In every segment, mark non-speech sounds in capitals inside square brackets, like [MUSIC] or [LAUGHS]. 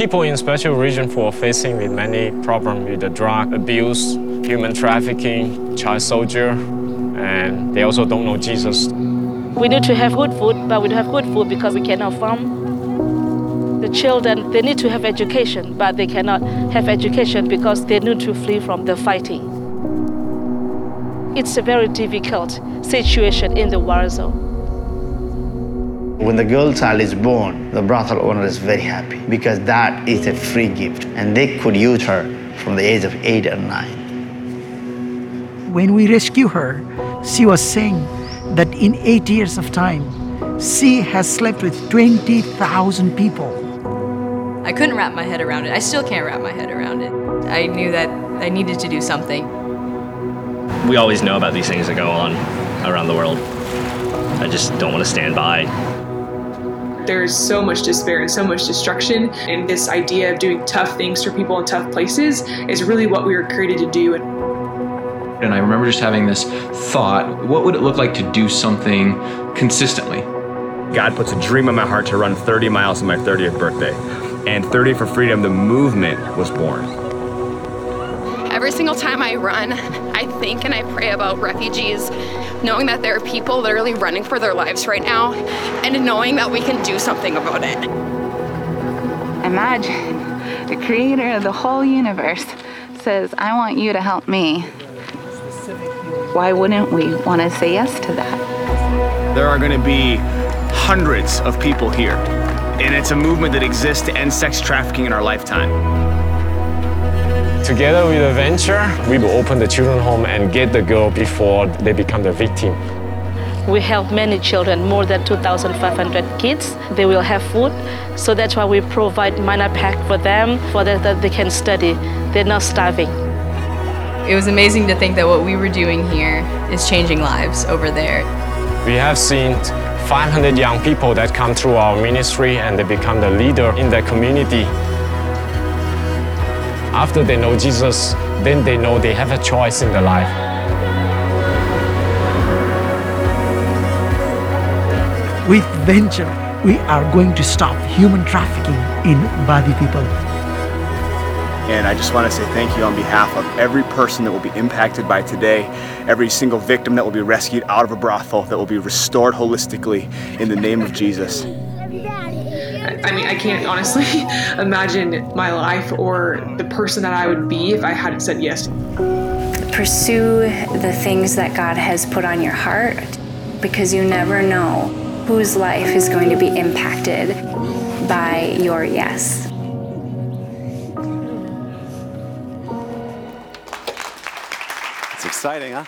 people in special region are facing with many problems with the drug abuse, human trafficking, child soldier, and they also don't know Jesus. We need to have good food, but we don't have good food because we cannot farm. The children, they need to have education, but they cannot have education because they need to flee from the fighting. It's a very difficult situation in the war zone. When the girl child is born, the brothel owner is very happy because that is a free gift and they could use her from the age of eight or nine. When we rescue her, she was saying that in eight years of time, she has slept with 20,000 people. I couldn't wrap my head around it. I still can't wrap my head around it. I knew that I needed to do something. We always know about these things that go on around the world. I just don't want to stand by there's so much despair and so much destruction. And this idea of doing tough things for people in tough places is really what we were created to do. And I remember just having this thought what would it look like to do something consistently? God puts a dream in my heart to run 30 miles on my 30th birthday. And 30 for Freedom, the movement was born. Every single time I run, I think and I pray about refugees knowing that there are people literally running for their lives right now, and knowing that we can do something about it. Imagine the creator of the whole universe says, I want you to help me. Why wouldn't we want to say yes to that? There are going to be hundreds of people here, and it's a movement that exists to end sex trafficking in our lifetime. Together with Adventure, we will open the children home and get the girl before they become the victim. We help many children, more than 2,500 kids. They will have food, so that's why we provide manna pack for them, for that, that they can study. They're not starving. It was amazing to think that what we were doing here is changing lives over there. We have seen 500 young people that come through our ministry and they become the leader in their community. After they know Jesus, then they know they have a choice in their life. With Venture, we are going to stop human trafficking in Badi people. And I just want to say thank you on behalf of every person that will be impacted by today, every single victim that will be rescued out of a brothel, that will be restored holistically in the name of Jesus. I mean, I can't honestly [LAUGHS] imagine my life or the person that I would be if I hadn't said yes. Pursue the things that God has put on your heart because you never know whose life is going to be impacted by your yes. It's exciting, huh?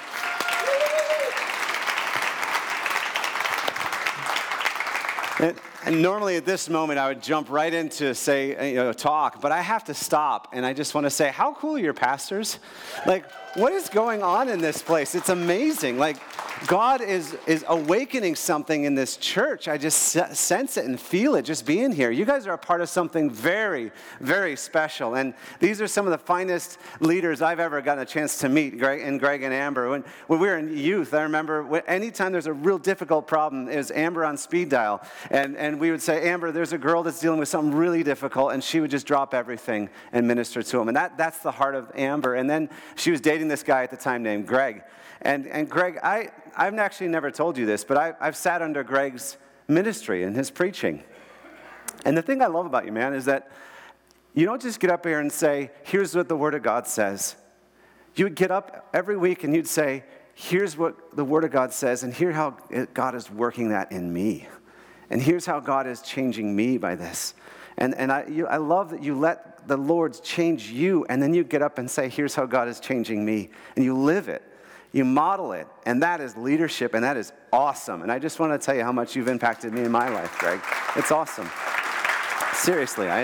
And, and, normally at this moment, I would jump right into say, you know, talk, but I have to stop, and I just want to say, how cool are your pastors? Like, what is going on in this place? It's amazing. Like, God is, is awakening something in this church. I just sense it and feel it just being here. You guys are a part of something very, very special. And these are some of the finest leaders I've ever gotten a chance to meet, Greg and Greg and Amber. When, when we were in youth, I remember anytime there's a real difficult problem, it was Amber on speed dial. And, and we would say, Amber, there's a girl that's dealing with something really difficult, and she would just drop everything and minister to him. And that, that's the heart of Amber. And then she was dating this guy at the time named Greg. And, and Greg, I, I've actually never told you this, but I, I've sat under Greg's ministry and his preaching. And the thing I love about you, man, is that you don't just get up here and say, here's what the Word of God says. You would get up every week and you'd say, here's what the Word of God says, and here's how God is working that in me. And here's how God is changing me by this. And, and I, you, I love that you let the Lord change you, and then you get up and say, here's how God is changing me. And you live it. You model it, and that is leadership, and that is awesome. And I just want to tell you how much you've impacted me in my life, Greg. It's awesome. Seriously, I,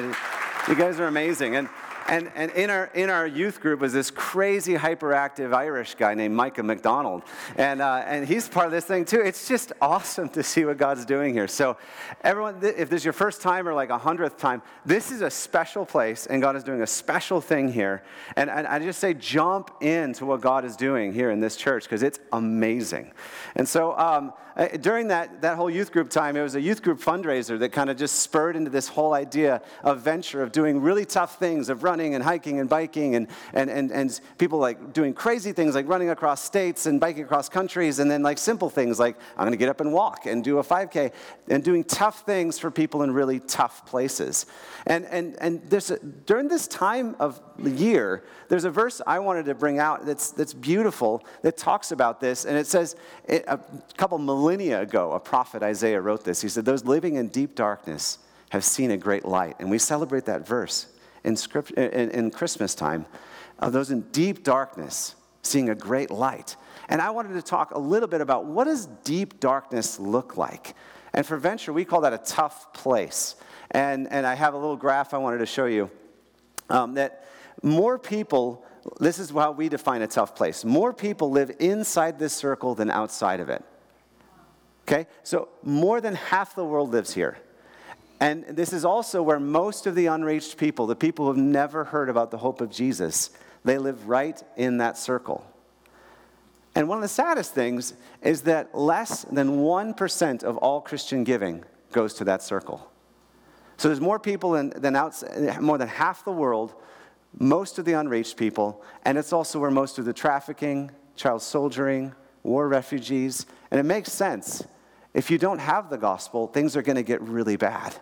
you guys are amazing. And and, and in, our, in our youth group was this crazy hyperactive Irish guy named Micah McDonald. And, uh, and he's part of this thing too. It's just awesome to see what God's doing here. So, everyone, if this is your first time or like a hundredth time, this is a special place, and God is doing a special thing here. And, and I just say, jump into what God is doing here in this church because it's amazing. And so, um, Uh, during that, that whole youth group time, it was a youth group fundraiser that kind of just spurred into this whole idea of venture, of doing really tough things, of running and hiking and biking, and, and, and, and people like doing crazy things like running across states and biking across countries, and then like simple things like I'm going to get up and walk and do a 5K, and doing tough things for people in really tough places. And, and, and there's a, during this time of year, there's a verse I wanted to bring out that's, that's beautiful that talks about this, and it says it, a couple millennia ago, a prophet Isaiah wrote this. He said, Those living in deep darkness have seen a great light. And we celebrate that verse in, script, in, in Christmas time of those in deep darkness seeing a great light. And I wanted to talk a little bit about what does deep darkness look like? And for venture, we call that a tough place. And, and I have a little graph I wanted to show you um, that more people, this is how we define a tough place, more people live inside this circle than outside of it. Okay? So more than half the world lives here. And this is also where most of the unreached people, the people who have never heard about the hope of Jesus, they live right in that circle. And one of the saddest things is that less than 1% of all Christian giving goes to that circle. So there's more people than, than more than half the world, most of the unreached people, and it's also where most of the trafficking, child soldiering, war refugees, and it makes sense. If you don't have the gospel, things are going to get really bad.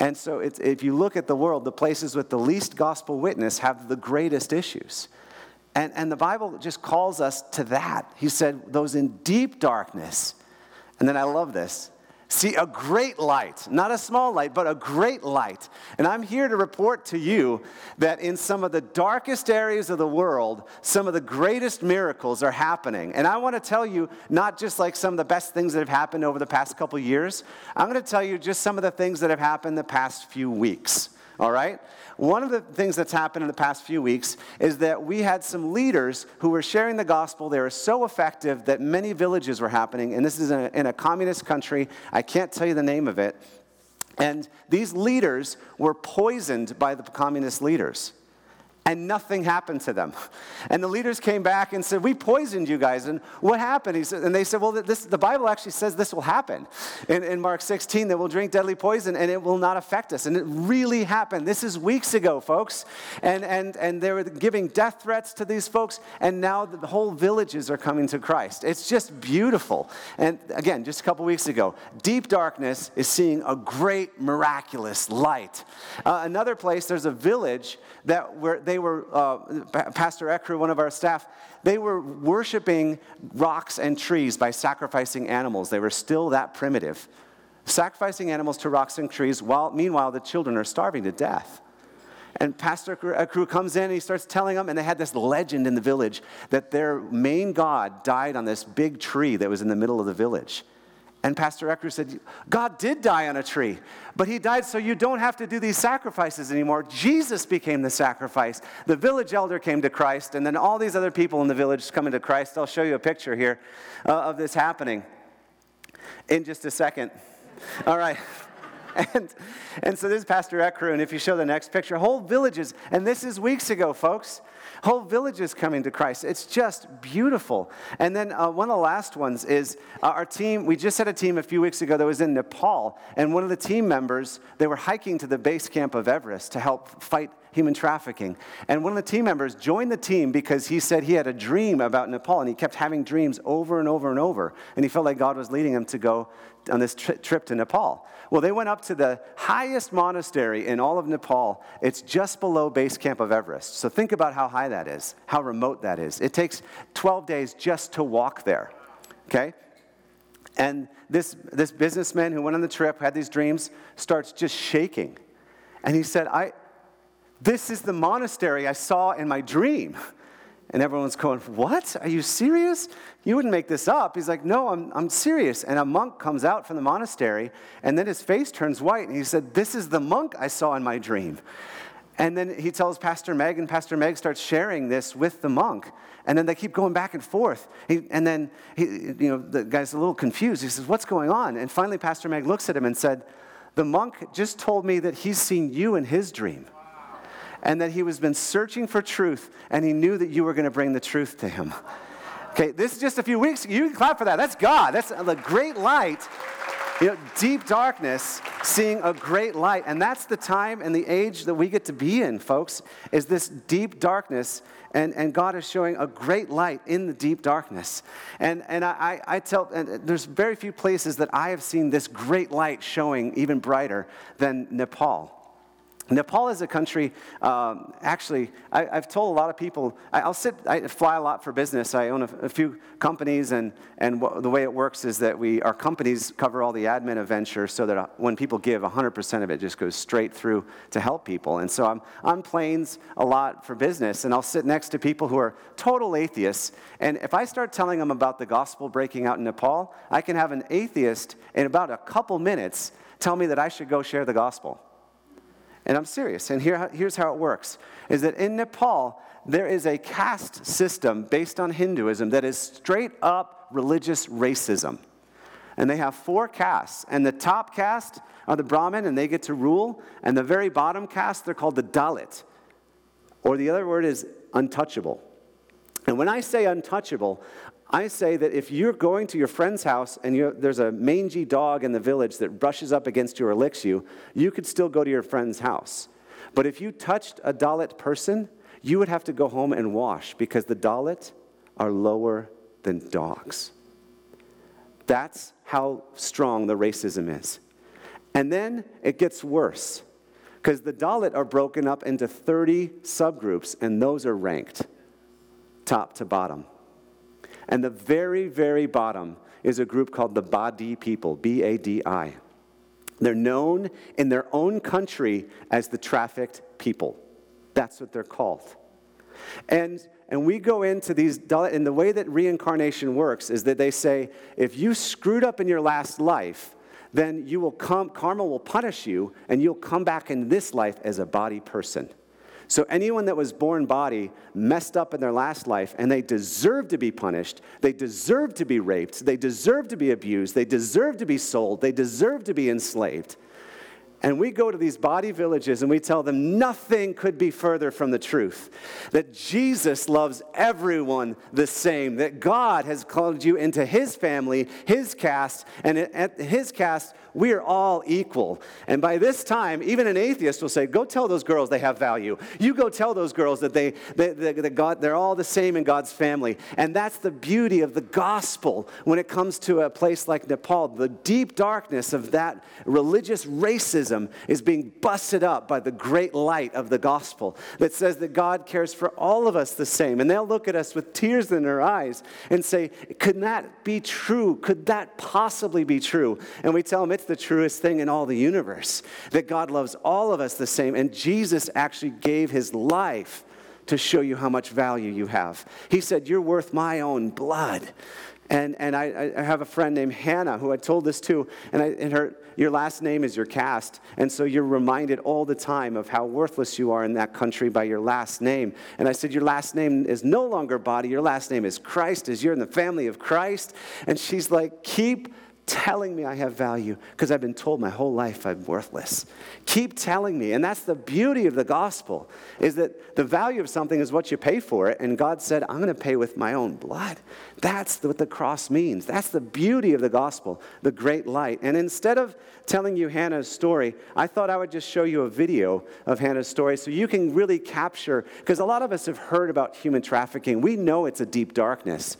And so, if you look at the world, the places with the least gospel witness have the greatest issues. And, and the Bible just calls us to that. He said, those in deep darkness. And then I love this see a great light, not a small light, but a great light. And I'm here to report to you that in some of the darkest areas of the world, some of the greatest miracles are happening. And I want to tell you not just like some of the best things that have happened over the past couple years, I'm going to tell you just some of the things that have happened the past few weeks. All right? One of the things that's happened in the past few weeks is that we had some leaders who were sharing the gospel. They were so effective that many villages were happening, and this is in a, in a communist country. I can't tell you the name of it. And these leaders were poisoned by the communist leaders and nothing happened to them. And the leaders came back and said, "We poisoned you guys." And what happened? He said, and they said, "Well, this, the Bible actually says this will happen in, in Mark 16 that we'll drink deadly poison and it will not affect us." And it really happened. This is weeks ago, folks. And and and they were giving death threats to these folks, and now the whole villages are coming to Christ. It's just beautiful. And again, just a couple weeks ago, deep darkness is seeing a great miraculous light. Uh, another place, there's a village that where they were, uh, Pastor Ekru, one of our staff, they were worshiping rocks and trees by sacrificing animals. They were still that primitive. Sacrificing animals to rocks and trees, while meanwhile the children are starving to death. And Pastor Ekru comes in and he starts telling them, and they had this legend in the village that their main god died on this big tree that was in the middle of the village. And Pastor Ekru said, God did die on a tree, but he died so you don't have to do these sacrifices anymore. Jesus became the sacrifice. The village elder came to Christ, and then all these other people in the village coming to Christ. I'll show you a picture here uh, of this happening in just a second. All right. [LAUGHS] And, and so this is Pastor Ekru, and if you show the next picture, whole villages, and this is weeks ago, folks. Whole villages coming to Christ. It's just beautiful. And then uh, one of the last ones is uh, our team. We just had a team a few weeks ago that was in Nepal, and one of the team members, they were hiking to the base camp of Everest to help fight human trafficking. And one of the team members joined the team because he said he had a dream about Nepal and he kept having dreams over and over and over. And he felt like God was leading him to go on this tri- trip to Nepal. Well, they went up to the highest monastery in all of Nepal. It's just below base camp of Everest. So think about how high that is, how remote that is. It takes 12 days just to walk there. Okay? And this, this businessman who went on the trip, had these dreams, starts just shaking. And he said, I, This is the monastery I saw in my dream. And everyone's going, What? Are you serious? You wouldn't make this up. He's like, No, I'm, I'm serious. And a monk comes out from the monastery, and then his face turns white, and he said, This is the monk I saw in my dream. And then he tells Pastor Meg, and Pastor Meg starts sharing this with the monk. And then they keep going back and forth. He, and then, he, you know, the guy's a little confused. He says, What's going on? And finally, Pastor Meg looks at him and said, The monk just told me that he's seen you in his dream. And that he was been searching for truth, and he knew that you were going to bring the truth to him. Okay, this is just a few weeks. You can clap for that. That's God. That's the great light you know, deep darkness, seeing a great light. And that's the time and the age that we get to be in, folks, is this deep darkness. And, and God is showing a great light in the deep darkness. And, and I, I tell, and there's very few places that I have seen this great light showing even brighter than Nepal. Nepal is a country, um, actually, I, have told a lot of people, I, will sit, I fly a lot for business. I own a, a few companies, and, and the way it works is that we, our companies cover all the admin of venture so that uh, when people give, 100% of it just goes straight through to help people. And so I'm on planes a lot for business, and I'll sit next to people who are total atheists. And if I start telling them about the gospel breaking out in Nepal, I can have an atheist in about a couple minutes tell me that I should go share the gospel. And I'm serious. And here, here's how it works is that in Nepal, there is a caste system based on Hinduism that is straight up religious racism. And they have four castes. And the top caste are the Brahmin, and they get to rule. And the very bottom caste, they're called the Dalit. Or the other word is untouchable. And when I say untouchable, I say that if you're going to your friend's house and there's a mangy dog in the village that brushes up against you or licks you, you could still go to your friend's house. But if you touched a Dalit person, you would have to go home and wash because the Dalit are lower than dogs. That's how strong the racism is. And then it gets worse because the Dalit are broken up into 30 subgroups, and those are ranked top to bottom. And the very, very bottom is a group called the Badi people, B A D I. They're known in their own country as the trafficked people. That's what they're called. And, and we go into these, and the way that reincarnation works is that they say, if you screwed up in your last life, then you will come, karma will punish you, and you'll come back in this life as a Badi person. So, anyone that was born Badi messed up in their last life and they deserve to be punished, they deserve to be raped, they deserve to be abused, they deserve to be sold, they deserve to be enslaved. And we go to these Badi villages and we tell them nothing could be further from the truth. That Jesus loves everyone the same. That God has called you into his family, his caste, and at his caste, we are all equal. And by this time, even an atheist will say, Go tell those girls they have value. You go tell those girls that, they, that, that God, they're all the same in God's family. And that's the beauty of the gospel when it comes to a place like Nepal. The deep darkness of that religious racism is being busted up by the great light of the gospel that says that God cares for all of us the same. And they'll look at us with tears in their eyes and say, Could that be true? Could that possibly be true? And we tell them, It's the truest thing in all the universe that God loves all of us the same. And Jesus actually gave his life to show you how much value you have. He said, You're worth my own blood. And, and I, I have a friend named Hannah who I told this to, and, I, and her, your last name is your caste. And so you're reminded all the time of how worthless you are in that country by your last name. And I said, Your last name is no longer Badi, your last name is Christ, as you're in the family of Christ. And she's like, Keep telling me I have value because I've been told my whole life I'm worthless. Keep telling me. And that's the beauty of the gospel is that the value of something is what you pay for it. And God said, I'm going to pay with my own blood. That's what the cross means. That's the beauty of the gospel, the great light. And instead of telling you Hannah's story, I thought I would just show you a video of Hannah's story so you can really capture, because a lot of us have heard about human trafficking. We know it's a deep darkness,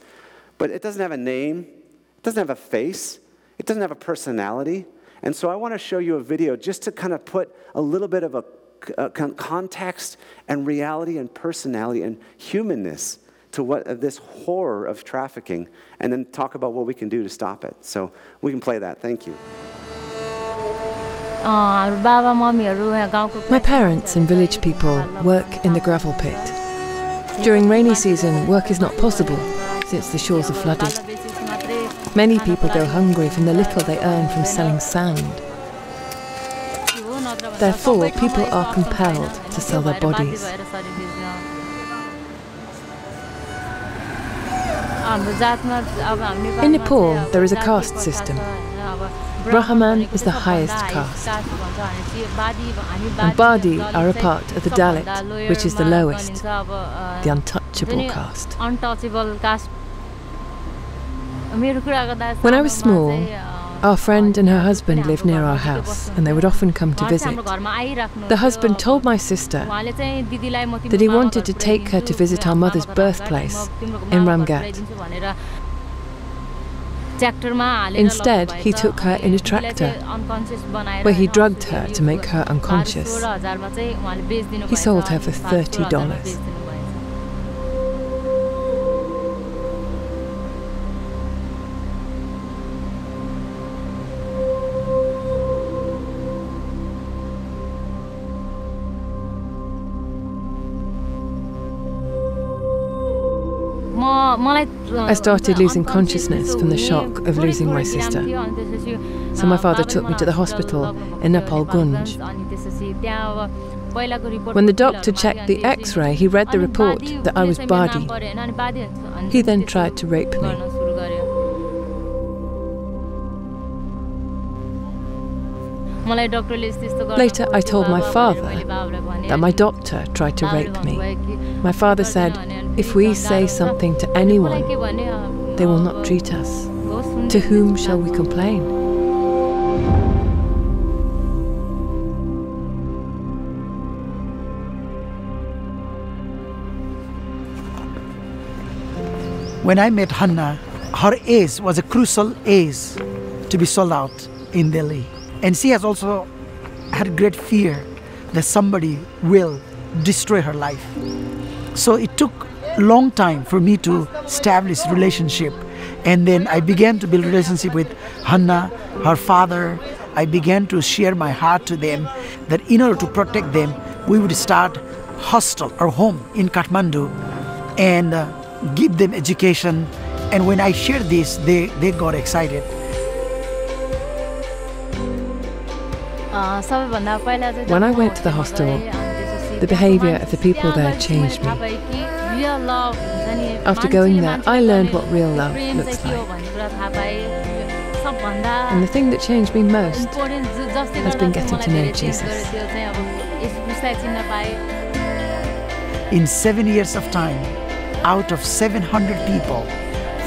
but it doesn't have a name, it doesn't have a face. It doesn't have a personality. And so I want to show you a video just to kind of put a little bit of a, a context and reality and personality and humanness to what uh, this horror of trafficking and then talk about what we can do to stop it. So we can play that. Thank you. My parents and village people work in the gravel pit. During rainy season, work is not possible since the shores are flooded. Many people go hungry from the little they earn from selling sand. Therefore, people are compelled to sell their bodies. In Nepal, there is a caste system. Brahman is the highest caste, and Badi are a part of the Dalit, which is the lowest, the untouchable caste. When I was small, our friend and her husband lived near our house, and they would often come to visit. The husband told my sister that he wanted to take her to visit our mother's birthplace in Ramgat. Instead, he took her in a tractor, where he drugged her to make her unconscious. He sold her for $30. I started losing consciousness from the shock of losing my sister. So my father took me to the hospital in Nepalgunj. When the doctor checked the x ray, he read the report that I was Badi. He then tried to rape me. Later, I told my father that my doctor tried to rape me. My father said, If we say something to anyone, they will not treat us. To whom shall we complain? When I met Hannah, her age was a crucial age to be sold out in Delhi. And she has also had great fear that somebody will destroy her life. So it took long time for me to establish relationship. And then I began to build relationship with Hannah, her father. I began to share my heart to them that in order to protect them, we would start hostel or home in Kathmandu and uh, give them education. And when I shared this, they, they got excited. When I went to the hostel, the behaviour of the people there changed me. After going there, I learned what real love looks like. And the thing that changed me most has been getting to know Jesus. In seven years of time, out of 700 people,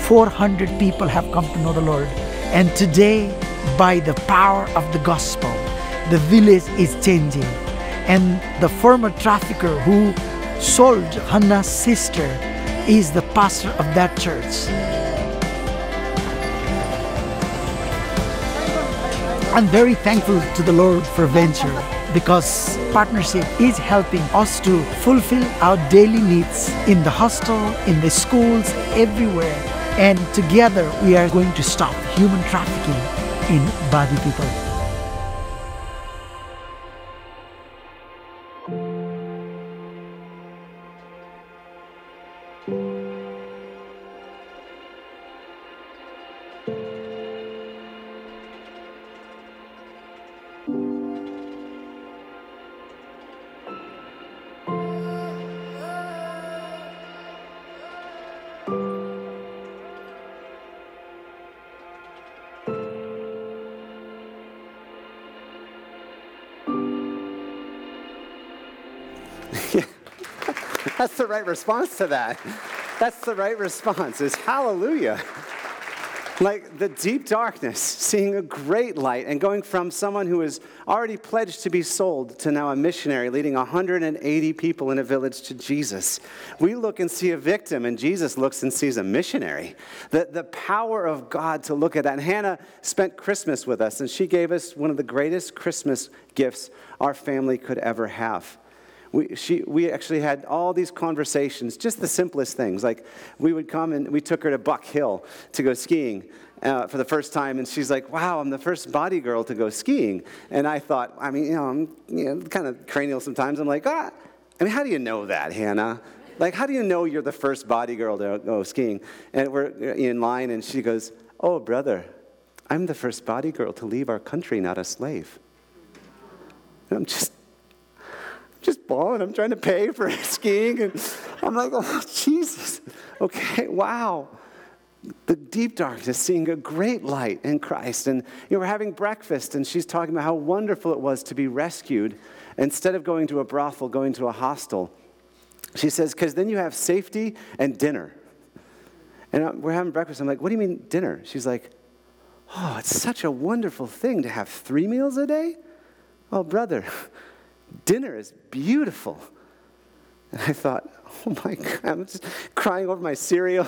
400 people have come to know the Lord. And today, by the power of the gospel, the village is changing. And the former trafficker who sold Hannah's sister is the pastor of that church. I'm very thankful to the Lord for Venture because partnership is helping us to fulfill our daily needs in the hostel, in the schools, everywhere. And together we are going to stop human trafficking in Badi people. [LAUGHS] That's the right response to that. That's the right response is hallelujah. Like the deep darkness, seeing a great light, and going from someone who is already pledged to be sold to now a missionary leading 180 people in a village to Jesus. We look and see a victim, and Jesus looks and sees a missionary. The, the power of God to look at that. And Hannah spent Christmas with us, and she gave us one of the greatest Christmas gifts our family could ever have we, she, we actually had all these conversations, just the simplest things. Like we would come and we took her to Buck Hill to go skiing uh, for the first time, and she's like, "Wow, I'm the first Badi girl to go skiing." And I thought, I mean, you know, I'm you know, kind of cranial sometimes. I'm like, ah, I mean, how do you know that, Hannah? Like, how do you know you're the first Badi girl to go skiing? And we're in line, and she goes, "Oh, brother, I'm the first Badi girl to leave our country, not a slave." And I'm just, just bawling. I'm trying to pay for [LAUGHS] skiing. And I'm like, oh, Jesus. Okay, wow. The deep darkness, seeing a great light in Christ. And you know, we're having breakfast, and she's talking about how wonderful it was to be rescued instead of going to a brothel, going to a hostel. She says, because then you have safety and dinner. And we're having breakfast. I'm like, what do you mean dinner? She's like, oh, it's such a wonderful thing to have three meals a day. Oh, brother, dinner is beautiful. And I thought, oh my God, I'm just crying over my cereal.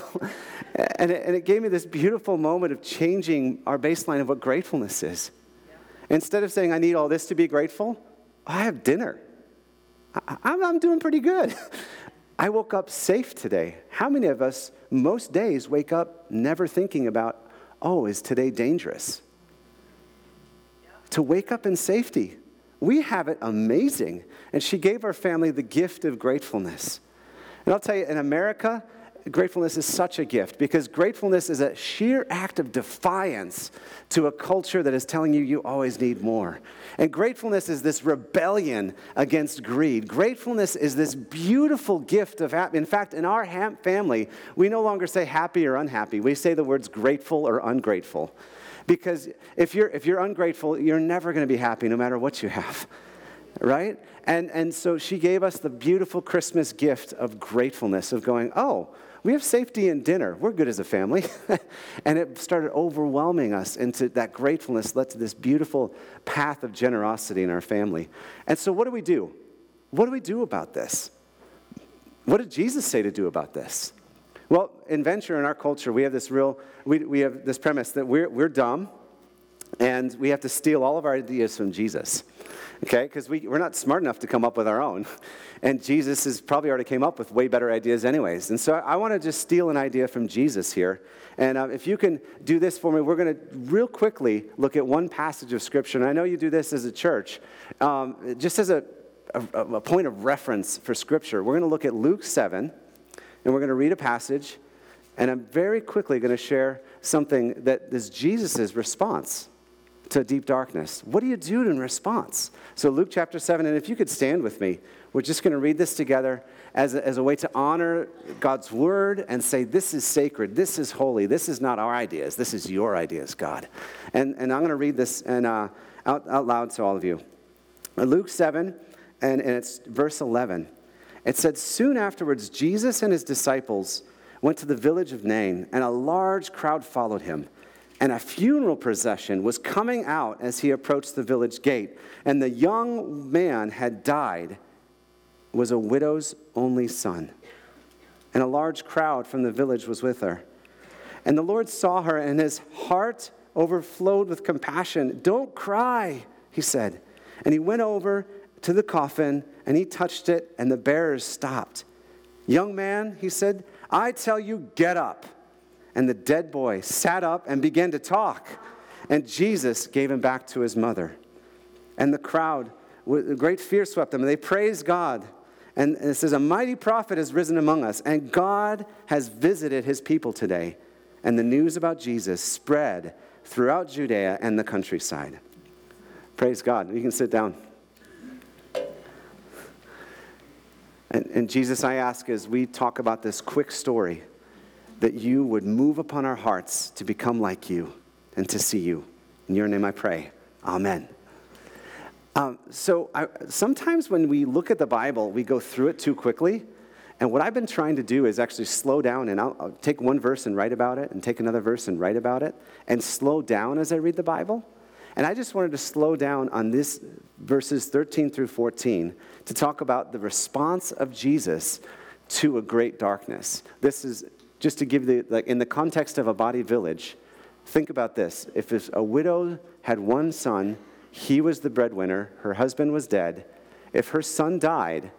[LAUGHS] and, it, and it gave me this beautiful moment of changing our baseline of what gratefulness is. Instead of saying, I need all this to be grateful, oh, I have dinner. I, I'm, I'm doing pretty good. [LAUGHS] I woke up safe today. How many of us, most days, wake up never thinking about, oh, is today dangerous? To wake up in safety. We have it amazing. And she gave our family the gift of gratefulness. And I'll tell you, in America, gratefulness is such a gift because gratefulness is a sheer act of defiance to a culture that is telling you you always need more. And gratefulness is this rebellion against greed. Gratefulness is this beautiful gift of happiness. In fact, in our family, we no longer say happy or unhappy. We say the words grateful or ungrateful. Because if you're, if you're ungrateful, you're never going to be happy no matter what you have [LAUGHS] right? And, and so she gave us the beautiful Christmas gift of gratefulness, of going, oh, we have safety in dinner. We're good as a family. [LAUGHS] and it started overwhelming us into that gratefulness led to this beautiful path of generosity in our family. And so, what do we do? What do we do about this? What did Jesus say to do about this? Well, in venture in our culture, we have this real, we, we have this premise that we're, we're dumb and we have to steal all of our ideas from Jesus okay? Because we, we're not smart enough to come up with our own. And Jesus has probably already came up with way better ideas, anyways. And so I, I want to just steal an idea from Jesus here. And uh, if you can do this for me, we're going to real quickly look at one passage of Scripture. And I know you do this as a church, um, just as a, a, a point of reference for Scripture. We're going to look at Luke 7, and we're going to read a passage. And I'm very quickly going to share something that is Jesus' response to deep darkness. What do you do in response? So, Luke chapter 7, and if you could stand with me, we're just going to read this together as a, as a way to honor God's word and say, This is sacred, this is holy, this is not our ideas, this is your ideas, God. And, and I'm going to read this and, uh, out, out loud to all of you. Luke 7, and, and it's verse 11. It said, Soon afterwards, Jesus and his disciples went to the village of Nain, and a large crowd followed him and a funeral procession was coming out as he approached the village gate. And the young man had died, was a widow's only son. And a large crowd from the village was with her. And the Lord saw her, and his heart overflowed with compassion. Don't cry, he said. And he went over to the coffin, and he touched it, and the bearers stopped. Young man, he said, I tell you, get up. And the dead boy sat up and began to talk. And Jesus gave him back to his mother. And the crowd, great fear swept them, and they praised God. And it says, A mighty prophet has risen among us, and God has visited his people today. And the news about Jesus spread throughout Judea and the countryside. Praise God. You can sit down. And, and Jesus, I ask as we talk about this quick story that you would move upon our hearts to become like you and to see you. In your name I pray. Amen. Um, so I, sometimes when we look at the Bible, we go through it too quickly. And what I've been trying to do is actually slow down and I'll, I'll take one verse and write about it, and take another verse and write about it, and slow down as I read the Bible. And I just wanted to slow down on this verses 13 through 14 to talk about the response of Jesus to a great darkness. This is just to give the, like, in the context of a Badi village, think about this. If a widow had one son, he was the breadwinner, her husband was dead. If her son died,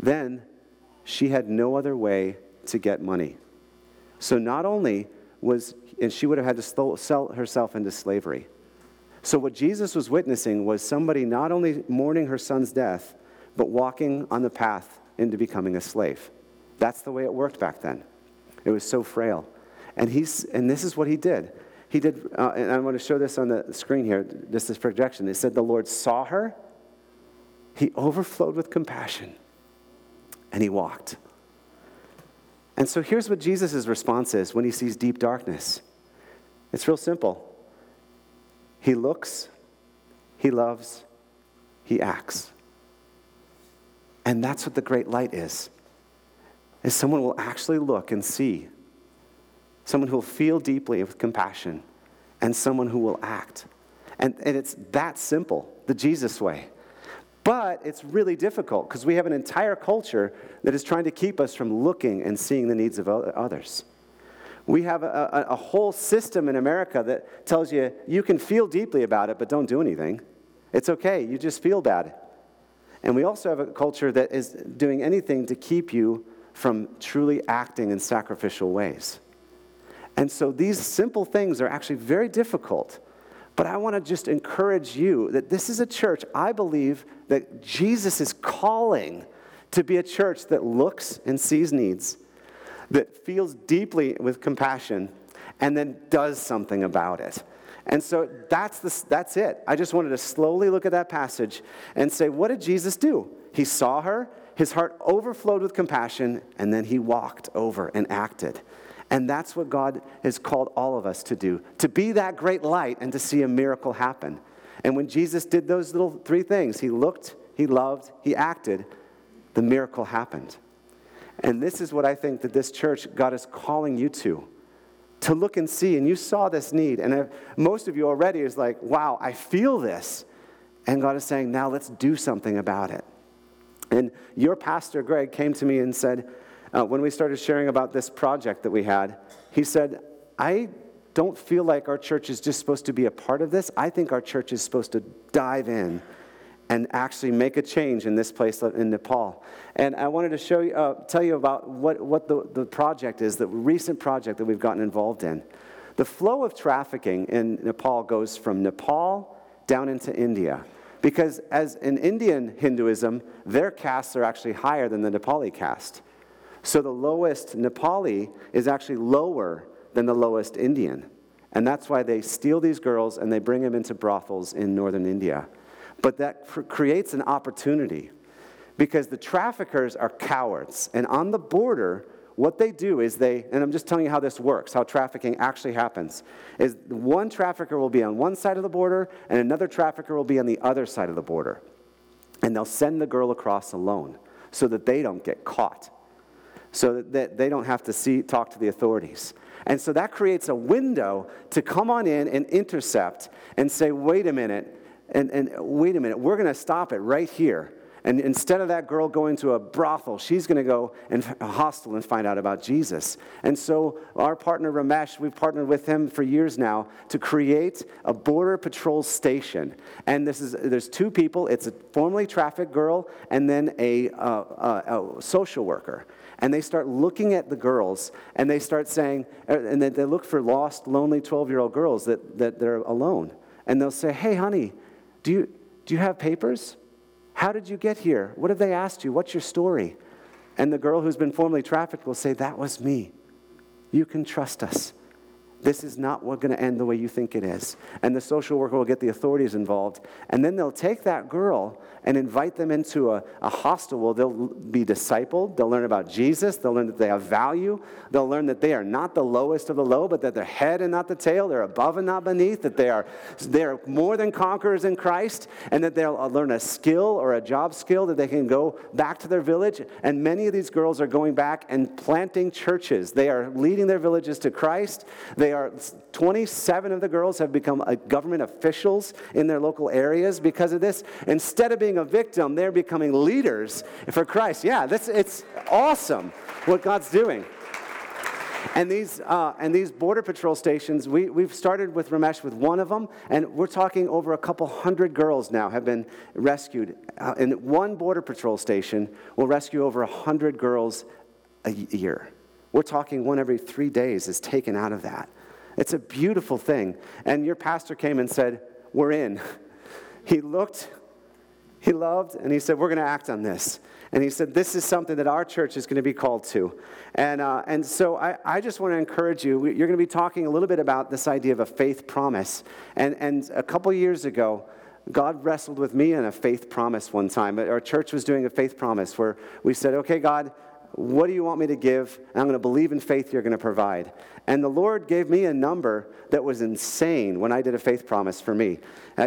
then she had no other way to get money. So not only was, and she would have had to sell herself into slavery. So what Jesus was witnessing was somebody not only mourning her son's death, but walking on the path into becoming a slave. That's the way it worked back then. It was so frail. And, he's, and this is what he did. he did, uh, and I want to show this on the screen here, this is projection. It said the Lord saw her, he overflowed with compassion, and he walked. And so here's what Jesus' response is when he sees deep darkness it's real simple. He looks, he loves, he acts. And that's what the great light is. Is someone will actually look and see. Someone who will feel deeply with compassion and someone who will act. And, and it's that simple, the Jesus way. But it's really difficult because we have an entire culture that is trying to keep us from looking and seeing the needs of others. We have a, a, a, whole system in America that tells you you can feel deeply about it, but don't do anything. It's okay, you just feel bad. And we also have a culture that is doing anything to keep you from truly acting in sacrificial ways. And so these simple things are actually very difficult. But I want to just encourage you that this is a church, I believe that Jesus is calling to be a church that looks and sees needs, that feels deeply with compassion, and then does something about it. And so that's, the, that's it. I just wanted to slowly look at that passage and say, what did Jesus do? He saw her, his heart overflowed with compassion, and then he walked over and acted. And that's what God has called all of us to do to be that great light and to see a miracle happen. And when Jesus did those little three things, he looked, he loved, he acted, the miracle happened. And this is what I think that this church, God is calling you to to look and see. And you saw this need. And most of you already is like, wow, I feel this. And God is saying, now let's do something about it. And your pastor, Greg, came to me and said, uh, when we started sharing about this project that we had, he said, I don't feel like our church is just supposed to be a part of this. I think our church is supposed to dive in and actually make a change in this place in Nepal. And I wanted to show you, uh, tell you about what, what the, the project is, the recent project that we've gotten involved in. The flow of trafficking in Nepal goes from Nepal down into India. Because as in Indian Hinduism, their castes are actually higher than the Nepali caste. So the lowest Nepali is actually lower than the lowest Indian. And that's why they steal these girls and they bring them into brothels in northern India. But that creates an opportunity because the traffickers are cowards. And on the border, what they do is they, and I'm just telling you how this works, how trafficking actually happens, is one trafficker will be on one side of the border and another trafficker will be on the other side of the border. And they'll send the girl across alone so that they don't get caught, so that they don't have to see, talk to the authorities. And so that creates a window to come on in and intercept and say, wait a minute, and, and wait a minute, we're going to stop it right here. And instead of that girl going to a brothel, she's going to go in a hostel and find out about Jesus. And so, our partner Ramesh, we've partnered with him for years now to create a border patrol station. And this is there's two people. It's a formerly trafficked girl and then a, uh, uh, a social worker. And they start looking at the girls and they start saying, uh, and they look for lost, lonely 12 year old girls that, that they're alone. And they'll say, Hey, honey, do you, do you have papers? How did you get here? What have they asked you? What's your story? And the girl who's been formerly trafficked will say, That was me. You can trust us. This is not going to end the way you think it is. And the social worker will get the authorities involved. And then they'll take that girl and invite them into a, a hostel where they'll be discipled. They'll learn about Jesus. They'll learn that they have value. They'll learn that they are not the lowest of the low, but that they're head and not the tail. They're above and not beneath. That they are, they're more than conquerors in Christ. And that they'll uh, learn a skill or a job skill that they can go back to their village. And many of these girls are going back and planting churches. They are leading their villages to Christ. They they are 27 of the girls have become government officials in their local areas because of this. Instead of being a victim, they're becoming leaders for Christ. Yeah, that's, it's awesome what God's doing. And these, uh, and these border patrol stations, we, we've started with Ramesh with one of them, and we're talking over a couple hundred girls now have been rescued. Uh, and one border patrol station will rescue over a hundred girls a year. We're talking one every three days is taken out of that. It's a beautiful thing. And your pastor came and said, We're in. [LAUGHS] He looked, he loved, and he said, We're going to act on this. And he said, This is something that our church is going to be called to. And, uh, and so I, I just want to encourage you. You're going to be talking a little bit about this idea of a faith promise. And, and a couple years ago, God wrestled with me in a faith promise one time. Our church was doing a faith promise where we said, Okay, God, what do you want me to give? And I'm going to believe in faith you're going to provide. And the Lord gave me a number that was insane when I did a faith promise for me.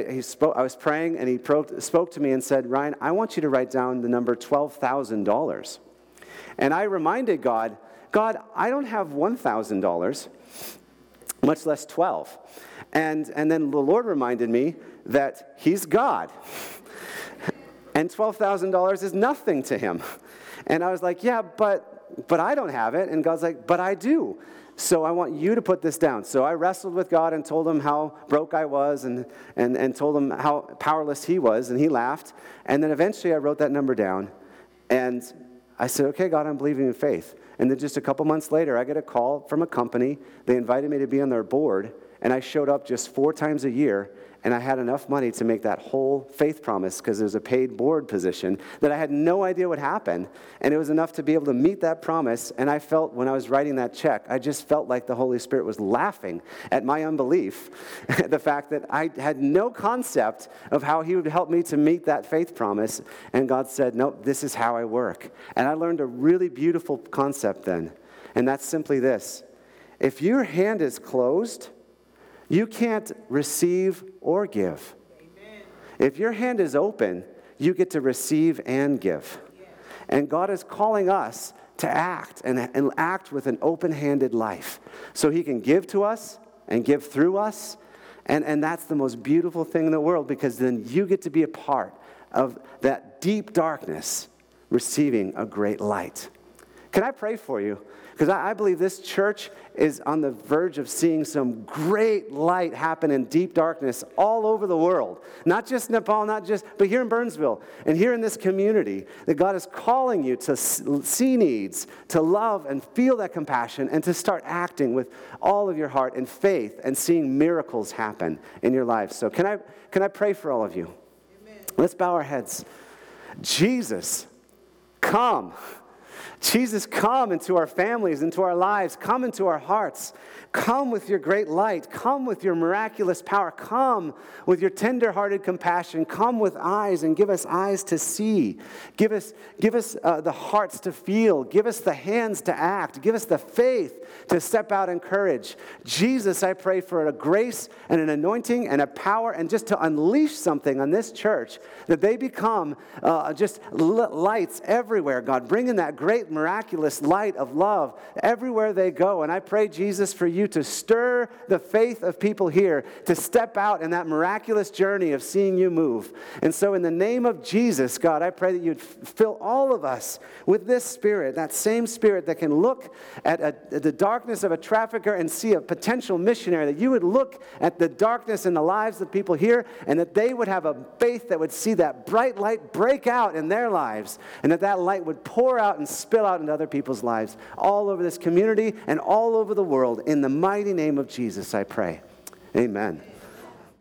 He spoke, I was praying and he pro- spoke to me and said, Ryan, I want you to write down the number $12,000. And I reminded God, God, I don't have $1,000, much less 12. And, and then the Lord reminded me that He's God. And $12,000 is nothing to Him. And I was like, yeah, but, but I don't have it. And God's like, but I do. So I want you to put this down. So I wrestled with God and told him how broke I was and, and, and told him how powerless he was. And he laughed. And then eventually I wrote that number down. And I said, okay, God, I'm believing in faith. And then just a couple months later, I get a call from a company. They invited me to be on their board. And I showed up just four times a year and I had enough money to make that whole faith promise because there's a paid board position that I had no idea would happen. And it was enough to be able to meet that promise. And I felt when I was writing that check, I just felt like the Holy Spirit was laughing at my unbelief, [LAUGHS] the fact that I had no concept of how He would help me to meet that faith promise. And God said, Nope, this is how I work. And I learned a really beautiful concept then. And that's simply this if your hand is closed, you can't receive or give. Amen. If your hand is open, you get to receive and give. And God is calling us to act and, and act with an open handed life so He can give to us and give through us. And, and that's the most beautiful thing in the world because then you get to be a part of that deep darkness receiving a great light. Can I pray for you? Because I, I, believe this church is on the verge of seeing some great light happen in deep darkness all over the world. Not just Nepal, not just, but here in Burnsville and here in this community, that God is calling you to see needs, to love and feel that compassion, and to start acting with all of your heart and faith and seeing miracles happen in your lives. So, can I, can I pray for all of you? Amen. Let's bow our heads. Jesus, come. Jesus, come into our families, into our lives, come into our hearts. Come with your great light. Come with your miraculous power. Come with your tender-hearted compassion. Come with eyes and give us eyes to see. Give us, give us uh, the hearts to feel. Give us the hands to act. Give us the faith to step out in courage. Jesus, I pray for a grace and an anointing and a power and just to unleash something on this church that they become uh, just lights everywhere. God, bringing that great miraculous light of love everywhere they go. And I pray, Jesus, for you to stir the faith of people here to step out in that miraculous journey of seeing you move. And so, in the name of Jesus, God, I pray that you'd fill all of us with this spirit, that same spirit that can look at, a, at the darkness of a trafficker and see a potential missionary, that you would look at the darkness in the lives of people here and that they would have a faith that would see that bright light break out in their lives and that that light would pour out and spill out into other people's lives all over this community and all over the world in the mighty name of Jesus, I pray. Amen.